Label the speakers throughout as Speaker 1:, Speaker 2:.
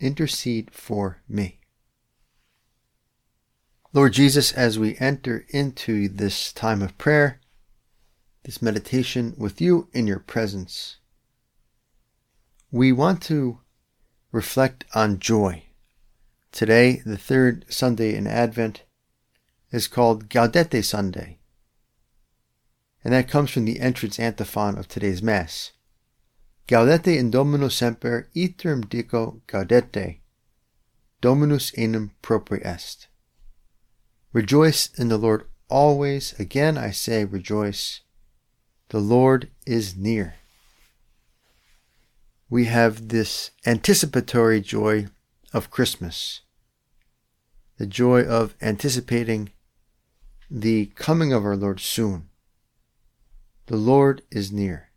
Speaker 1: intercede for me. Lord Jesus, as we enter into this time of prayer, this meditation with you in your presence, we want to reflect on joy. Today, the third Sunday in Advent, is called Gaudete Sunday, and that comes from the entrance antiphon of today's Mass. Gaudete in Domino semper iterum dico gaudete, Dominus enim prope est. Rejoice in the Lord always. Again I say, rejoice. The Lord is near. We have this anticipatory joy of Christmas, the joy of anticipating the coming of our Lord soon. The Lord is near.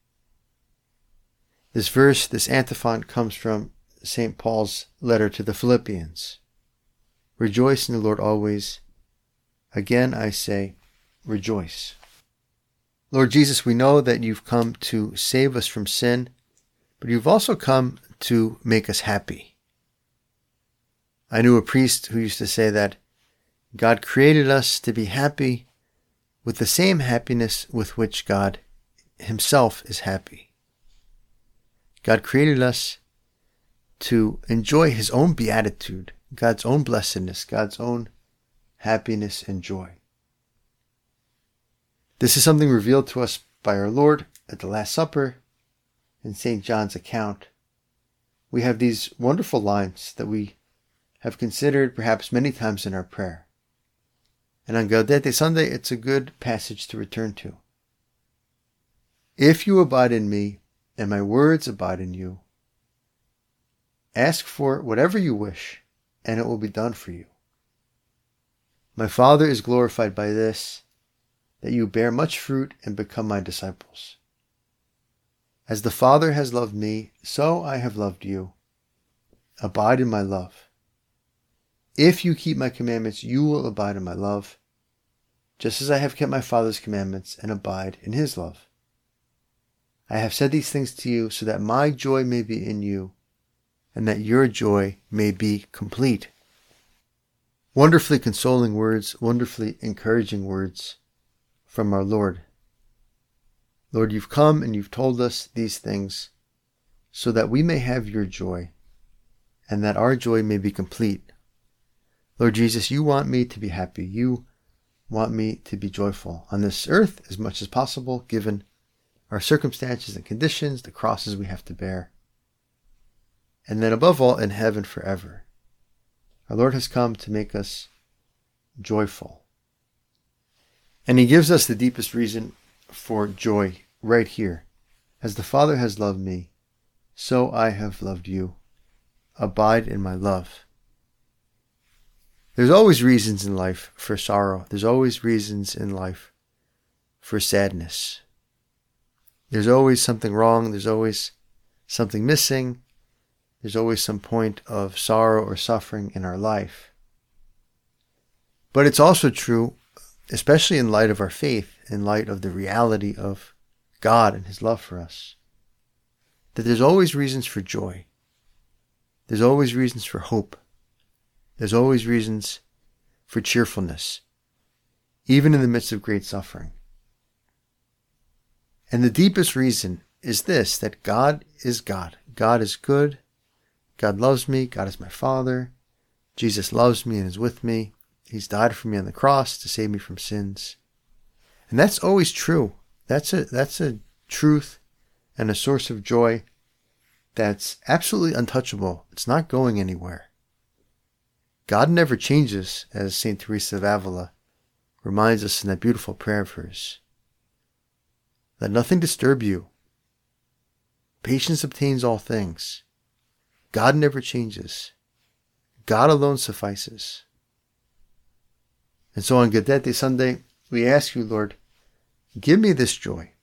Speaker 1: This verse, this antiphon, comes from St. Paul's letter to the Philippians. Rejoice in the Lord always. Again, I say, rejoice. Lord Jesus, we know that you've come to save us from sin, but you've also come to make us happy. I knew a priest who used to say that God created us to be happy with the same happiness with which God Himself is happy. God created us to enjoy His own beatitude, God's own blessedness, God's own happiness and joy. This is something revealed to us by our Lord at the Last Supper in St. John's account. We have these wonderful lines that we have considered perhaps many times in our prayer. And on Gaudete Sunday, it's a good passage to return to. If you abide in me, and my words abide in you, ask for whatever you wish, and it will be done for you. My Father is glorified by this, that you bear much fruit and become my disciples. As the Father has loved me, so I have loved you. Abide in my love. If you keep my commandments, you will abide in my love, just as I have kept my Father's commandments and abide in his love. I have said these things to you so that my joy may be in you and that your joy may be complete. Wonderfully consoling words, wonderfully encouraging words from our Lord. Lord, you've come and you've told us these things so that we may have your joy and that our joy may be complete. Lord Jesus, you want me to be happy. You want me to be joyful on this earth as much as possible, given our circumstances and conditions, the crosses we have to bear. And then above all, in heaven forever. Our Lord has come to make us joyful. And He gives us the deepest reason for joy right here. As the Father has loved me, so I have loved you. Abide in my love. There's always reasons in life for sorrow. There's always reasons in life for sadness. There's always something wrong. There's always something missing. There's always some point of sorrow or suffering in our life. But it's also true, especially in light of our faith, in light of the reality of God and His love for us, that there's always reasons for joy. There's always reasons for hope. There's always reasons for cheerfulness, even in the midst of great suffering. And the deepest reason is this that God is God. God is good. God loves me. God is my Father. Jesus loves me and is with me. He's died for me on the cross to save me from sins. And that's always true. That's a that's a truth and a source of joy that's absolutely untouchable. It's not going anywhere. God never changes, as St. Teresa of Avila reminds us in that beautiful prayer of hers. Let nothing disturb you. Patience obtains all things. God never changes. God alone suffices. And so on Gaudete Sunday, we ask you, Lord, give me this joy.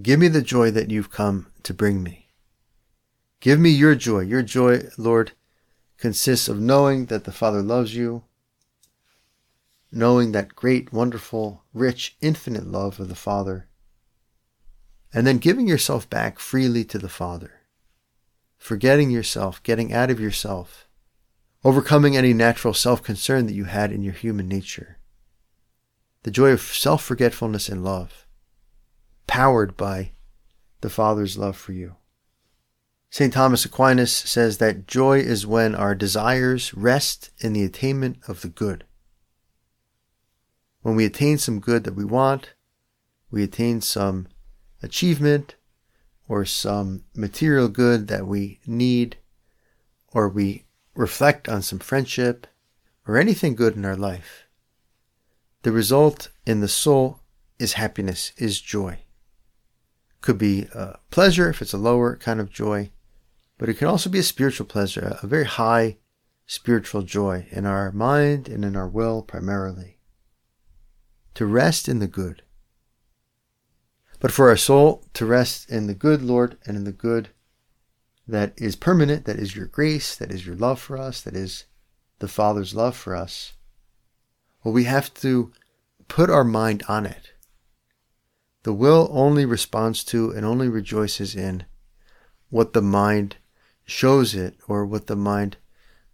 Speaker 1: Give me the joy that you've come to bring me. Give me your joy. Your joy, Lord, consists of knowing that the Father loves you, knowing that great, wonderful, rich, infinite love of the Father, and then giving yourself back freely to the Father, forgetting yourself, getting out of yourself, overcoming any natural self concern that you had in your human nature. The joy of self forgetfulness and love, powered by the Father's love for you. St. Thomas Aquinas says that joy is when our desires rest in the attainment of the good. When we attain some good that we want, we attain some achievement or some material good that we need, or we reflect on some friendship or anything good in our life. The result in the soul is happiness, is joy. Could be a pleasure if it's a lower kind of joy but it can also be a spiritual pleasure, a very high spiritual joy in our mind and in our will primarily. To rest in the good. But for our soul to rest in the good, Lord, and in the good that is permanent, that is your grace, that is your love for us, that is the Father's love for us, well, we have to put our mind on it. The will only responds to and only rejoices in what the mind shows it or what the mind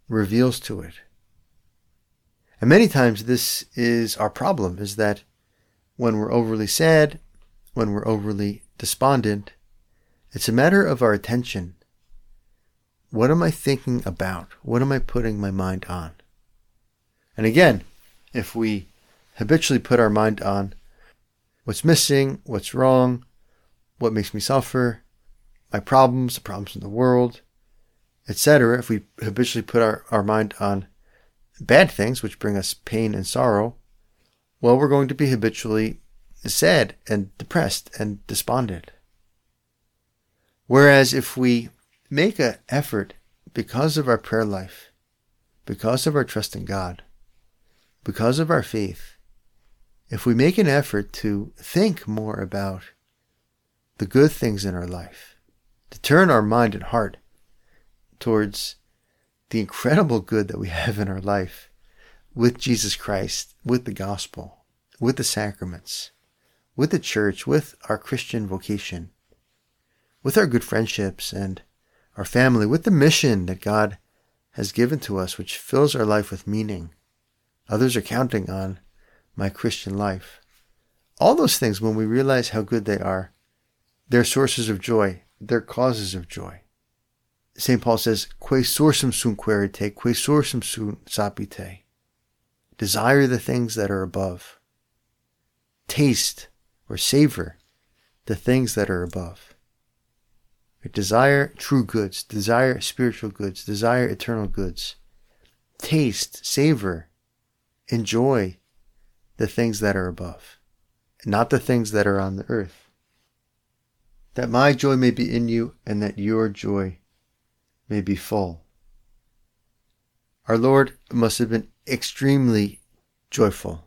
Speaker 1: reveals to it. And many times this is our problem is that when we're overly sad, when we're overly despondent, it's a matter of our attention. What am I thinking about? What am I putting my mind on? And again, if we habitually put our mind on what's missing, what's wrong, what makes me suffer, my problems, the problems in the world, etc., if we habitually put our, our mind on bad things which bring us pain and sorrow, well, we're going to be habitually sad and depressed and despondent. Whereas if we make an effort because of our prayer life, because of our trust in God, because of our faith, if we make an effort to think more about the good things in our life, to turn our mind and heart towards the incredible good that we have in our life with Jesus Christ, with the gospel, with the sacraments, with the church, with our Christian vocation, with our good friendships and our family, with the mission that God has given to us, which fills our life with meaning. Others are counting on my Christian life. All those things, when we realize how good they are, they're sources of joy, they're causes of joy. St. Paul says, Que sursum sunt quaerite, que sunt sapite. Desire the things that are above. Taste or savor the things that are above. Desire true goods, desire spiritual goods, desire eternal goods. Taste, savor, enjoy the things that are above, not the things that are on the earth. That my joy may be in you and that your joy may be full. Our Lord must have been extremely joyful,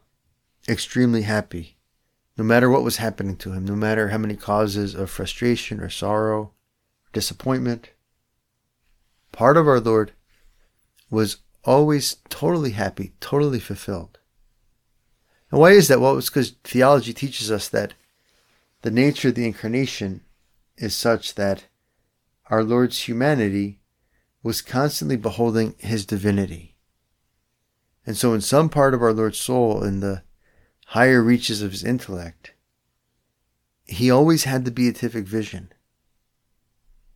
Speaker 1: extremely happy, no matter what was happening to him, no matter how many causes of frustration or sorrow, or disappointment. Part of our Lord was always totally happy, totally fulfilled. And why is that? Well, it's because theology teaches us that the nature of the incarnation is such that our Lord's humanity was constantly beholding his divinity. And so, in some part of our Lord's soul, in the higher reaches of his intellect, he always had the beatific vision.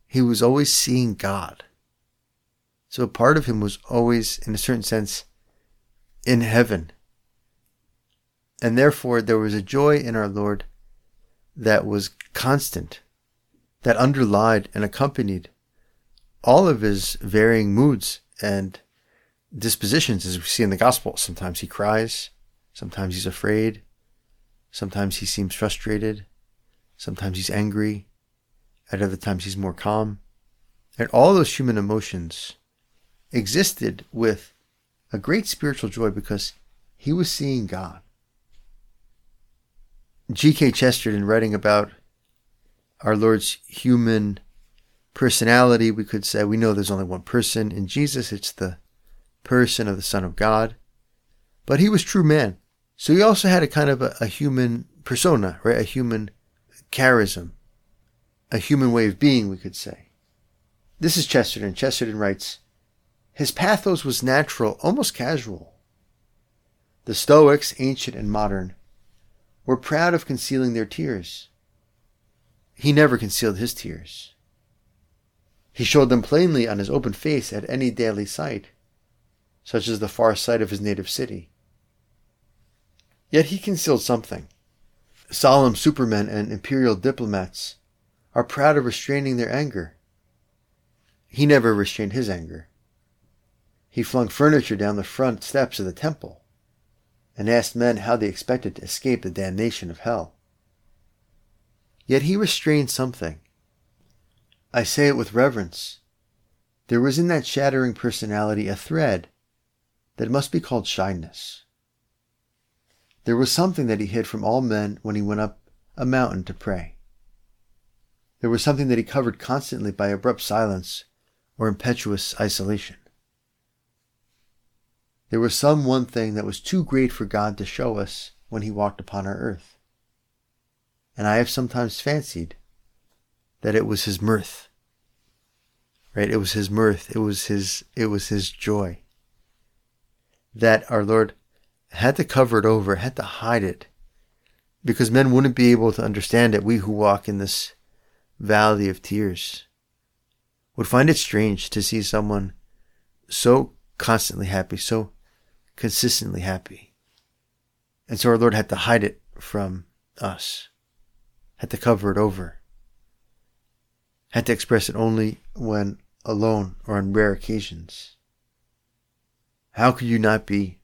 Speaker 1: He was always seeing God. So, part of him was always, in a certain sense, in heaven. And therefore, there was a joy in our Lord that was constant, that underlied and accompanied all of his varying moods and dispositions, as we see in the gospel. Sometimes he cries, sometimes he's afraid, sometimes he seems frustrated, sometimes he's angry, at other times he's more calm, And all those human emotions existed with a great spiritual joy because he was seeing God. G.K. Chesterton, writing about our Lord's human personality, we could say we know there's only one person in Jesus, it's the person of the Son of God. But he was true man. So he also had a kind of a, a human persona, right? A human charism, a human way of being, we could say. This is Chesterton. Chesterton writes, His pathos was natural, almost casual. The Stoics, ancient and modern, were proud of concealing their tears. He never concealed his tears. He showed them plainly on his open face at any daily sight, such as the far sight of his native city. Yet he concealed something. Solemn supermen and imperial diplomats are proud of restraining their anger. He never restrained his anger. He flung furniture down the front steps of the temple and asked men how they expected to escape the damnation of hell. Yet he restrained something. I say it with reverence. There was in that shattering personality a thread that must be called shyness. There was something that he hid from all men when he went up a mountain to pray. There was something that he covered constantly by abrupt silence or impetuous isolation. There was some one thing that was too great for God to show us when he walked upon our earth. And I have sometimes fancied that it was his mirth. Right? It was his mirth. It was his it was his joy. That our Lord had to cover it over, had to hide it, because men wouldn't be able to understand it. We who walk in this valley of tears would find it strange to see someone so constantly happy, so consistently happy. And so our Lord had to hide it from us, had to cover it over, had to express it only when alone or on rare occasions. How could you not be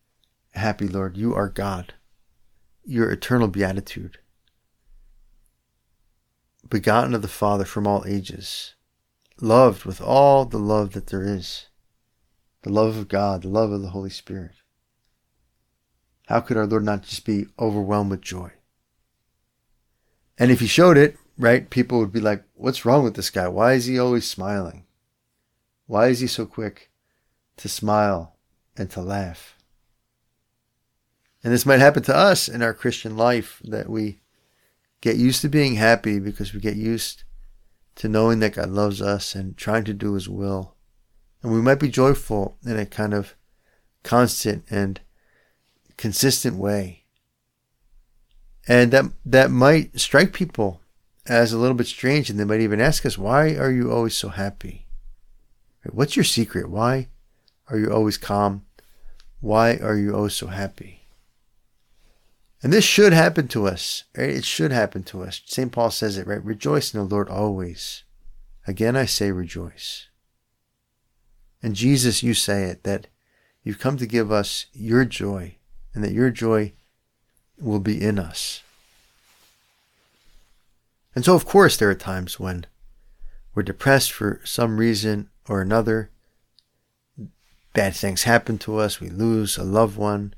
Speaker 1: happy, Lord. You are God, your eternal beatitude, begotten of the Father from all ages, loved with all the love that there is, the love of God, the love of the Holy Spirit. How could our Lord not just be overwhelmed with joy? And if he showed it, right, people would be like, what's wrong with this guy? Why is he always smiling? Why is he so quick to smile and to laugh? And this might happen to us in our Christian life that we get used to being happy because we get used to knowing that God loves us and trying to do His will. And we might be joyful in a kind of constant and consistent way. And that, that might strike people as a little bit strange, and they might even ask us, Why are you always so happy? What's your secret? Why are you always calm? Why are you always so happy? And this should happen to us, right? It should happen to us. St. Paul says it, right? Rejoice in the Lord always. Again, I say rejoice. And Jesus, you say it, that you've come to give us your joy and that your joy will be in us. And so, of course, there are times when we're depressed for some reason or another. Bad things happen to us. We lose a loved one.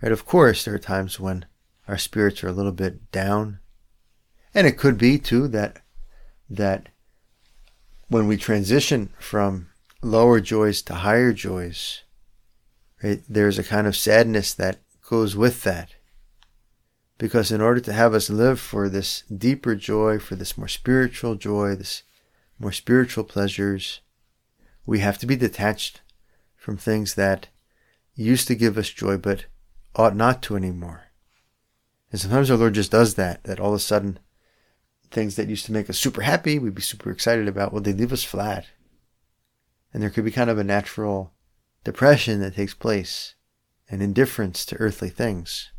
Speaker 1: Right? Of course, there are times when our spirits are a little bit down. And it could be too that that when we transition from lower joys to higher joys, right, there's a kind of sadness that goes with that. Because in order to have us live for this deeper joy, for this more spiritual joy, this more spiritual pleasures, we have to be detached from things that used to give us joy but ought not to anymore. And sometimes our Lord just does that, that all of a sudden things that used to make us super happy, we'd be super excited about, well, they leave us flat. And there could be kind of a natural depression that takes place and indifference to earthly things.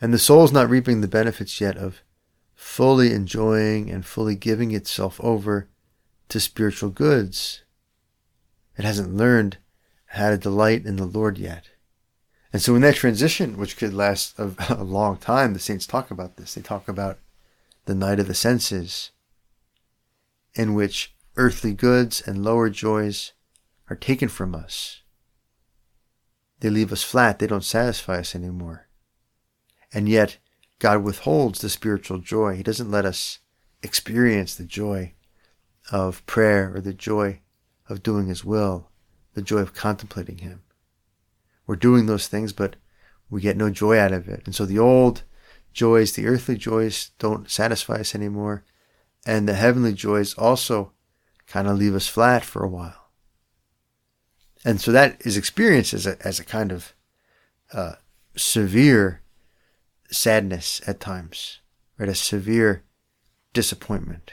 Speaker 1: And the soul's not reaping the benefits yet of fully enjoying and fully giving itself over to spiritual goods. It hasn't learned how to delight in the Lord yet. And so in that transition, which could last a, a, long time, the saints talk about this. They talk about the night of the senses, in which earthly goods and lower joys are taken from us. They leave us flat. They don't satisfy us anymore. And yet, God withholds the spiritual joy. He doesn't let us experience the joy of prayer or the joy of doing His will, the joy of contemplating Him. We're doing those things, but we get no joy out of it. And so the old joys, the earthly joys, don't satisfy us anymore. And the heavenly joys also kind of leave us flat for a while. And so that is experienced as a, as a kind of uh, severe sadness at times, right? A severe disappointment.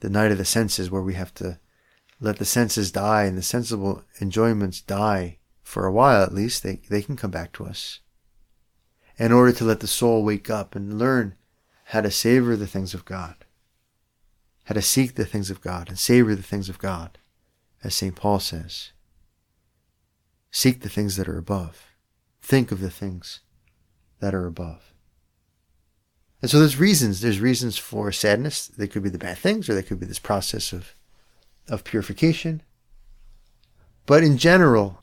Speaker 1: The night of the senses, where we have to let the senses die and the sensible enjoyments die for a while at least, they, they can come back to us. In order to let the soul wake up and learn how to savor the things of God, how to seek the things of God and savor the things of God, as St. Paul says. Seek the things that are above. Think of the things that are above. And so there's reasons. There's reasons for sadness. They could be the bad things, or they could be this process of, of purification. But in general,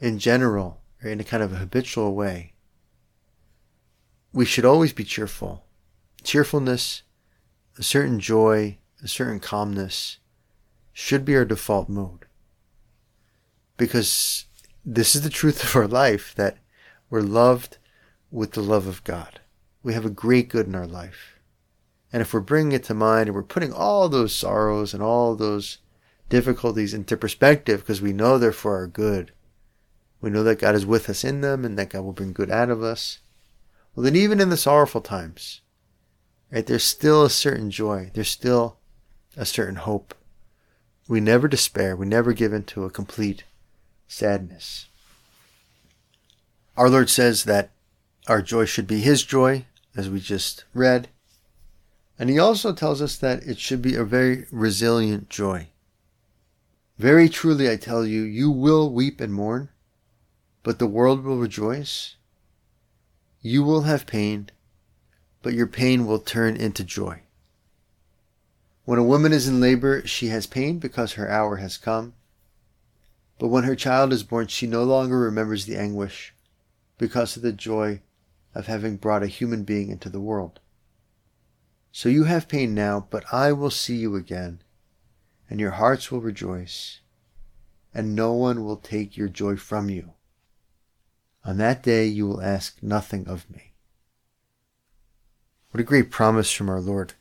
Speaker 1: in general, or in a kind of a habitual way, we should always be cheerful. Cheerfulness, a certain joy, a certain calmness should be our default mode because this is the truth of our life that we're loved with the love of God. We have a great good in our life. And if we're bringing it to mind and we're putting all those sorrows and all those difficulties into perspective because we know they're for our good, we know that God is with us in them and that God will bring good out of us. Well, then even in the sorrowful times, right, there's still a certain joy. There's still a certain hope. We never despair. We never give in to a complete sadness. Our Lord says that our joy should be His joy, as we just read. And He also tells us that it should be a very resilient joy. Very truly, I tell you, you will weep and mourn, but the world will rejoice. You will have pain, but your pain will turn into joy. When a woman is in labor, she has pain because her hour has come. But when her child is born, she no longer remembers the anguish because of the joy of having brought a human being into the world. So you have pain now, but I will see you again, and your hearts will rejoice, and no one will take your joy from you. On that day you will ask nothing of me. What a great promise from our Lord.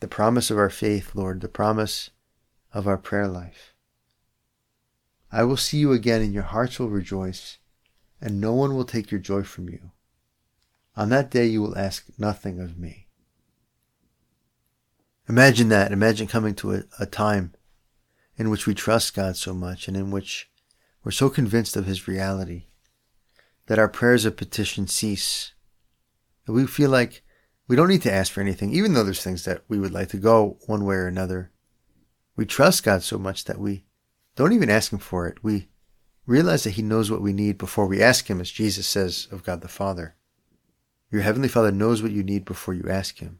Speaker 1: The promise of our faith, Lord, the promise of our prayer life. I will see you again, and your hearts will rejoice, and no one will take your joy from you. On that day you will ask nothing of me. Imagine that. Imagine coming to a, a time in which we trust God so much and in which we're so convinced of His reality that our prayers of petition cease. That we feel like we don't need to ask for anything, even though there's things that we would like to go one way or another. We trust God so much that we don't even ask Him for it. We realize that He knows what we need before we ask Him, as Jesus says of God the Father. Your Heavenly Father knows what you need before you ask Him.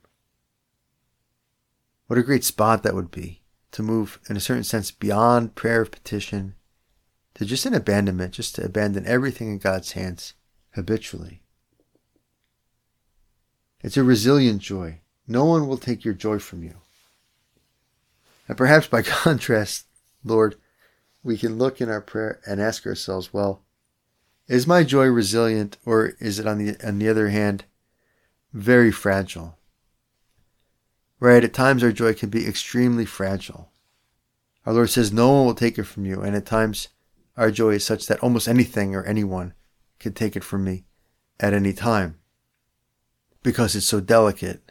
Speaker 1: What a great spot that would be to move, in a certain sense, beyond prayer of petition to just an abandonment, just to abandon everything in God's hands habitually. It's a resilient joy. No one will take your joy from you. And perhaps by contrast, Lord, we can look in our prayer and ask ourselves, well, is my joy resilient or is it on the on the other hand very fragile? Right, at times our joy can be extremely fragile. Our Lord says no one will take it from you, and at times our joy is such that almost anything or anyone can take it from me at any time. Because it's so delicate,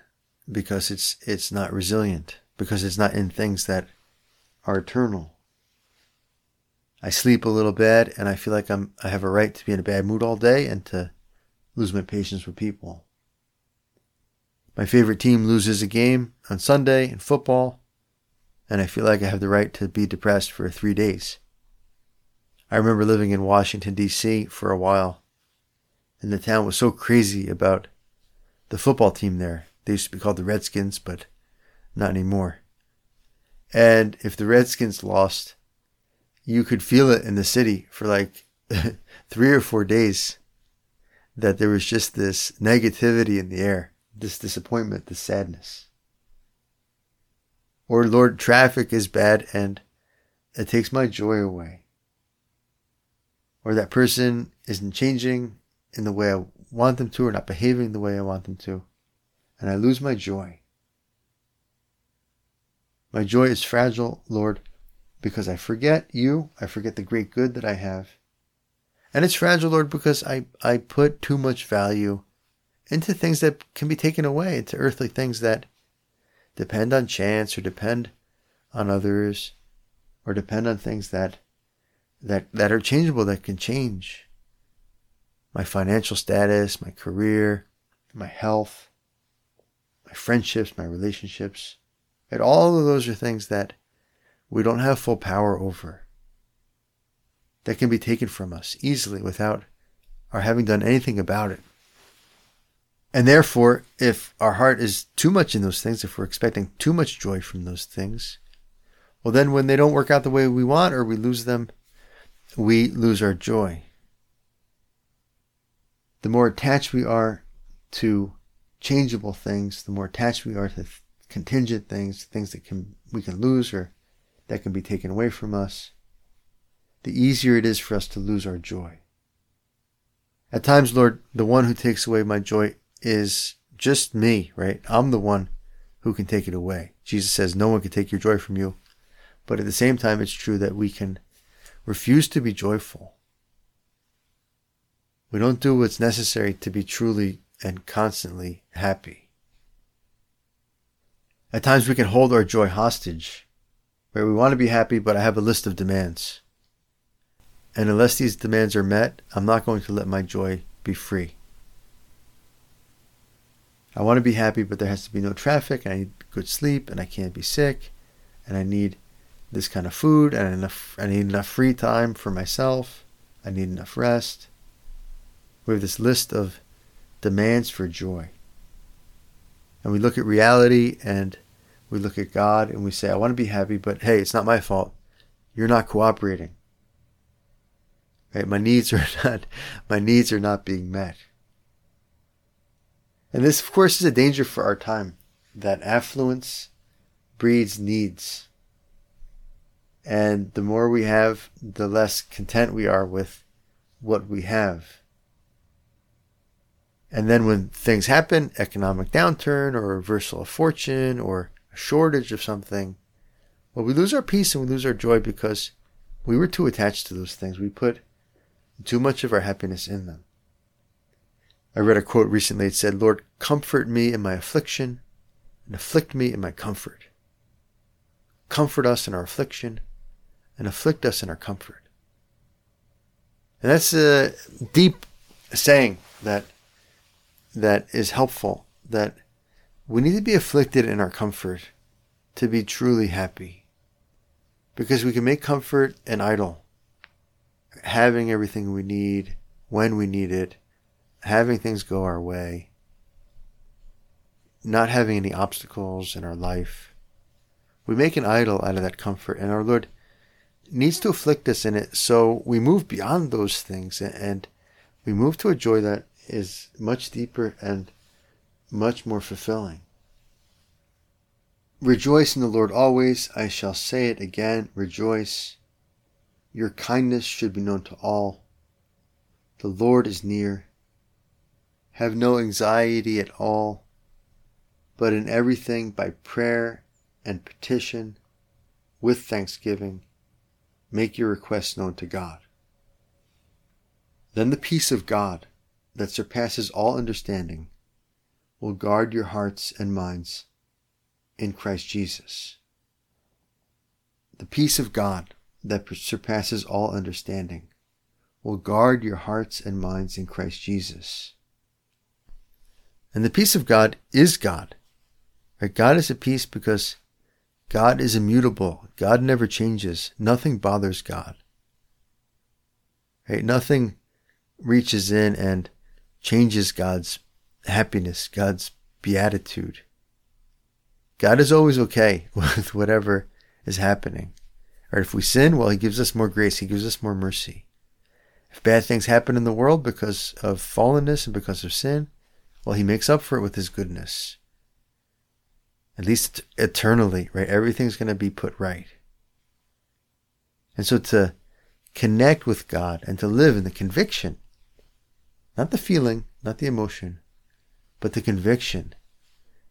Speaker 1: because it's it's not resilient, because it's not in things that are eternal. I sleep a little bad and I feel like I'm I have a right to be in a bad mood all day and to lose my patience with people. My favorite team loses a game on Sunday in football and I feel like I have the right to be depressed for 3 days. I remember living in Washington D.C. for a while and the town was so crazy about the football team there. They used to be called the Redskins, but not anymore. And if the Redskins lost, you could feel it in the city for like three or four days that there was just this negativity in the air, this disappointment, this sadness. Or, Lord, traffic is bad and it takes my joy away. Or that person isn't changing in the way I want them to or not behaving the way I want them to. And I lose my joy. My joy is fragile, Lord, because I forget you. I forget the great good that I have. And it's fragile, Lord, because I, I put too much value into things that can be taken away, into earthly things that depend on chance or depend on others or depend on things that that that are changeable that can change my financial status my career my health my friendships my relationships and all of those are things that we don't have full power over that can be taken from us easily without our having done anything about it and therefore, if our heart is too much in those things, if we're expecting too much joy from those things, well, then when they don't work out the way we want or we lose them, we lose our joy. The more attached we are to changeable things, the more attached we are to contingent things, things that can we can lose or that can be taken away from us, the easier it is for us to lose our joy. At times, Lord, the one who takes away my joy is just me, right? I'm the one who can take it away. Jesus says, No one can take your joy from you. But at the same time, it's true that we can refuse to be joyful. We don't do what's necessary to be truly and constantly happy. At times, we can hold our joy hostage, where we want to be happy, but I have a list of demands. And unless these demands are met, I'm not going to let my joy be free. I want to be happy, but there has to be no traffic, I need good sleep, and I can't be sick, and I need this kind of food, and enough. I need enough free time for myself. I need enough rest. We have this list of demands for joy, and we look at reality, and we look at God, and we say, "I want to be happy, but hey, it's not my fault. You're not cooperating. Right? My needs are not. My needs are not being met." And this, of course, is a danger for our time that affluence breeds needs. And the more we have, the less content we are with what we have. And then when things happen, economic downturn or reversal of fortune or shortage of something, well, we lose our peace and we lose our joy because we were too attached to those things. We put too much of our happiness in them. I read a quote recently. It said, Lord, comfort me in my affliction and afflict me in my comfort. Comfort us in our affliction and afflict us in our comfort. And that's a deep saying that that is helpful that we need to be afflicted in our comfort to be truly happy. Because we can make comfort an idol. Having everything we need when we need it having things go our way, not having any obstacles in our life. We make an idol out of that comfort, and our Lord needs to afflict us in it so we move beyond those things and we move to a joy that is much deeper and much more fulfilling. Rejoice in the Lord always. I shall say it again. Rejoice. Your kindness should be known to all. The Lord is near. Have no anxiety at all, but in everything by prayer and petition with thanksgiving, make your requests known to God. Then the peace of God that surpasses all understanding will guard your hearts and minds in Christ Jesus. The peace of God that surpasses all understanding will guard your hearts and minds in Christ Jesus. And the peace of God is God. Right? God is at peace because God is immutable. God never changes. Nothing bothers God. Right? Nothing reaches in and changes God's happiness, God's beatitude. God is always okay with whatever is happening. Or if we sin, well, He gives us more grace, He gives us more mercy. If bad things happen in the world because of fallenness and because of sin, well, He makes up for it with His goodness. At least eternally, right? Everything's going to be put right. And so to connect with God and to live in the conviction, not the feeling, not the emotion, but the conviction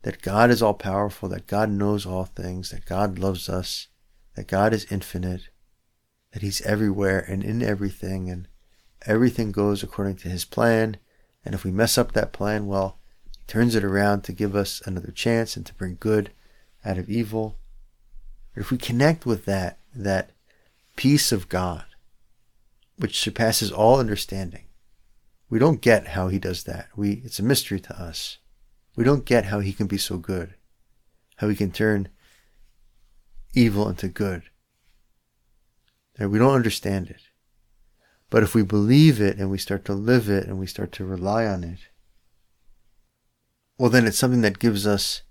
Speaker 1: that God is all powerful, that God knows all things, that God loves us, that God is infinite, that He's everywhere and in everything, and everything goes according to His plan. And if we mess up that plan, well, He turns it around to give us another chance and to bring good out of evil. But if we connect with that, that peace of God, which surpasses all understanding, we don't get how He does that. We, it's a mystery to us. We don't get how he can be so good, how he can turn evil into good. We don't understand it. But if we believe it and we start to live it and we start to rely on it, well, then it's something that gives us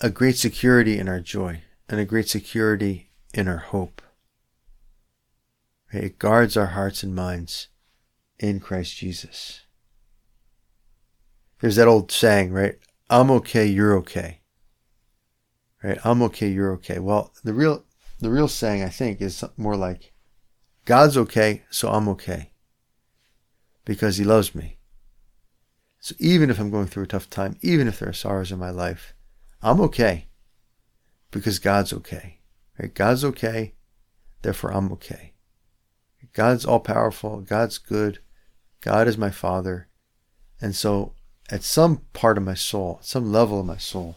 Speaker 1: a great security in our joy and a great security in our hope. It guards our hearts and minds in Christ Jesus. There's that old saying, right? I'm okay, you're okay. Right? I'm okay, you're okay. Well, the real the real saying I think is more like God's okay, so I'm okay. Because he loves me. So even if I'm going through a tough time, even if there are sorrows in my life, I'm okay. Because God's okay. Right? God's okay, therefore I'm okay. God's all powerful, God's good, God is my father. And so at some part of my soul, some level of my soul,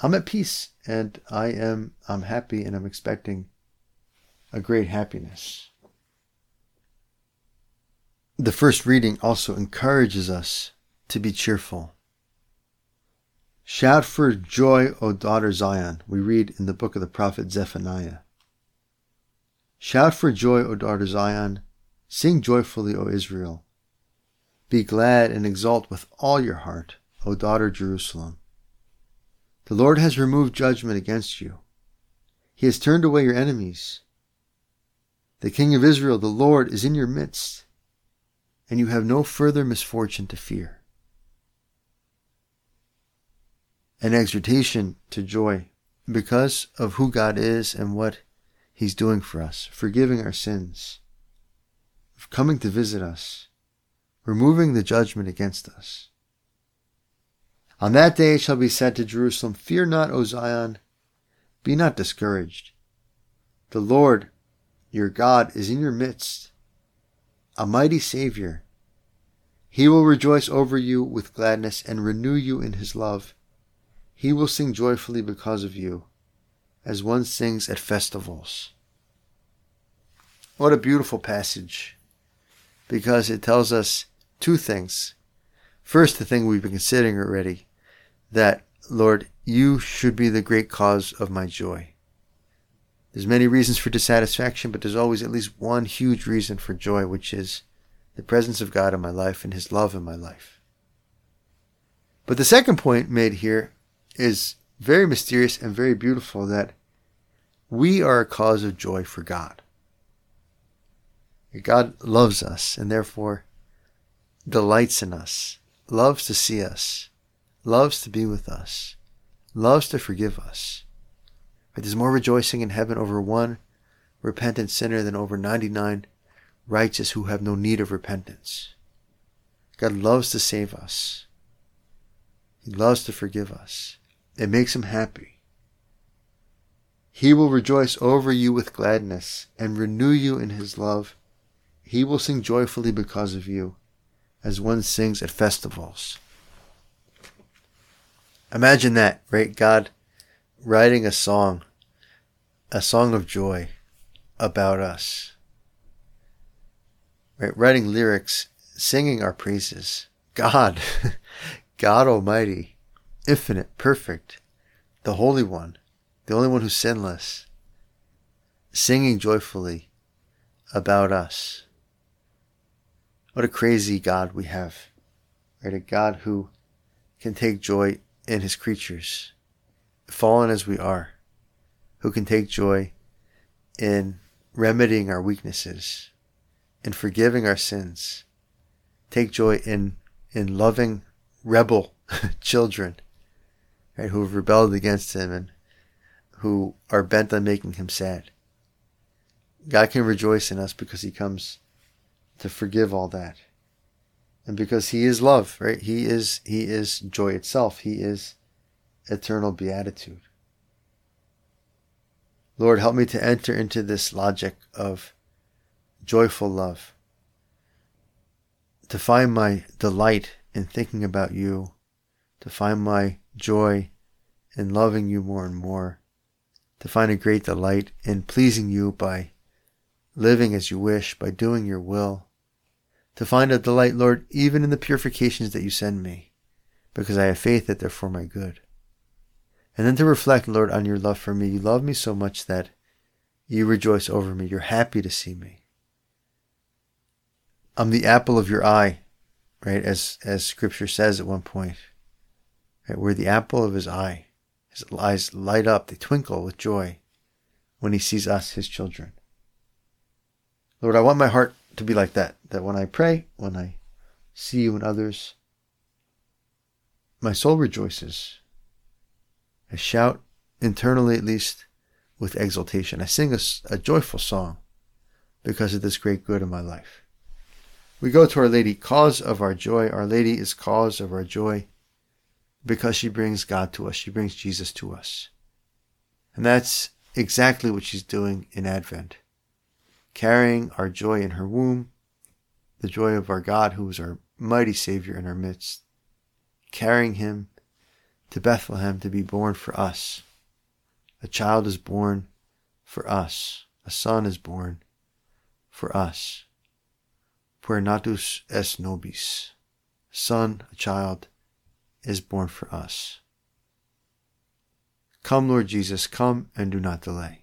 Speaker 1: I'm at peace and I am I'm happy and I'm expecting a great happiness. The first reading also encourages us to be cheerful. Shout for joy, O daughter Zion, we read in the book of the prophet Zephaniah. Shout for joy, O daughter Zion, sing joyfully, O Israel. Be glad and exult with all your heart, O daughter Jerusalem. The Lord has removed judgment against you. He has turned away your enemies. The King of Israel, the Lord, is in your midst, and you have no further misfortune to fear. An exhortation to joy because of who God is and what He's doing for us, forgiving our sins, coming to visit us, removing the judgment against us. On that day it shall be said to Jerusalem, Fear not, O Zion, be not discouraged. The Lord, your God, is in your midst, a mighty Savior. He will rejoice over you with gladness and renew you in his love. He will sing joyfully because of you, as one sings at festivals. What a beautiful passage, because it tells us two things. First, the thing we've been considering already, that, Lord, you should be the great cause of my joy. There's many reasons for dissatisfaction, but there's always at least one huge reason for joy, which is the presence of God in my life and his love in my life. But the second point made here is very mysterious and very beautiful that we are a cause of joy for God. God loves us, and therefore delights in us, loves to see us, loves to be with us, loves to forgive us. But there's more rejoicing in heaven over one repentant sinner than over 99 righteous who have no need of repentance. God loves to save us. He loves to forgive us. It makes him happy. He will rejoice over you with gladness and renew you in his love. He will sing joyfully because of you as one sings at festivals. Imagine that, right? God writing a song, a song of joy about us. Right? Writing lyrics, singing our praises. God, God Almighty, infinite, perfect, the Holy One, the only one who's sinless, singing joyfully about us. What a crazy God we have. Right? A God who can take joy in his creatures, fallen as we are, who can take joy in remedying our weaknesses, in forgiving our sins, take joy in, in loving rebel children, right, who have rebelled against him and who are bent on making him sad. God can rejoice in us because he comes to forgive all that. And because he is love, right? He is he is joy itself. He is eternal beatitude. Lord, help me to enter into this logic of joyful love, to find my delight in thinking about you, to find my joy in loving you more and more, to find a great delight in pleasing you by living as you wish, by doing your will, to find a delight, Lord, even in the purifications that you send me, because I have faith that they're for my good. And then to reflect, Lord, on your love for me. You love me so much that you rejoice over me. You're happy to see me. I'm the apple of your eye, right? As, as scripture says at one point, right? We're the apple of his eye. His eyes light up. They twinkle with joy when he sees us, his children. Lord, I want my heart to be like that. That when I pray, when I see you and others, my soul rejoices I shout internally, at least, with exultation. I sing a, a joyful song because of this great good in my life. We go to Our Lady, cause of our joy. Our Lady is cause of our joy because she brings God to us. She brings Jesus to us. And that's exactly what she's doing in Advent. Carrying our joy in her womb, the joy of our God, who is our mighty Savior in our midst, carrying him to Bethlehem to be born for us. A child is born for us. A son is born for us. Puer natus est nobis. Son, a child, is born for us. Come, Lord Jesus, come and do not delay.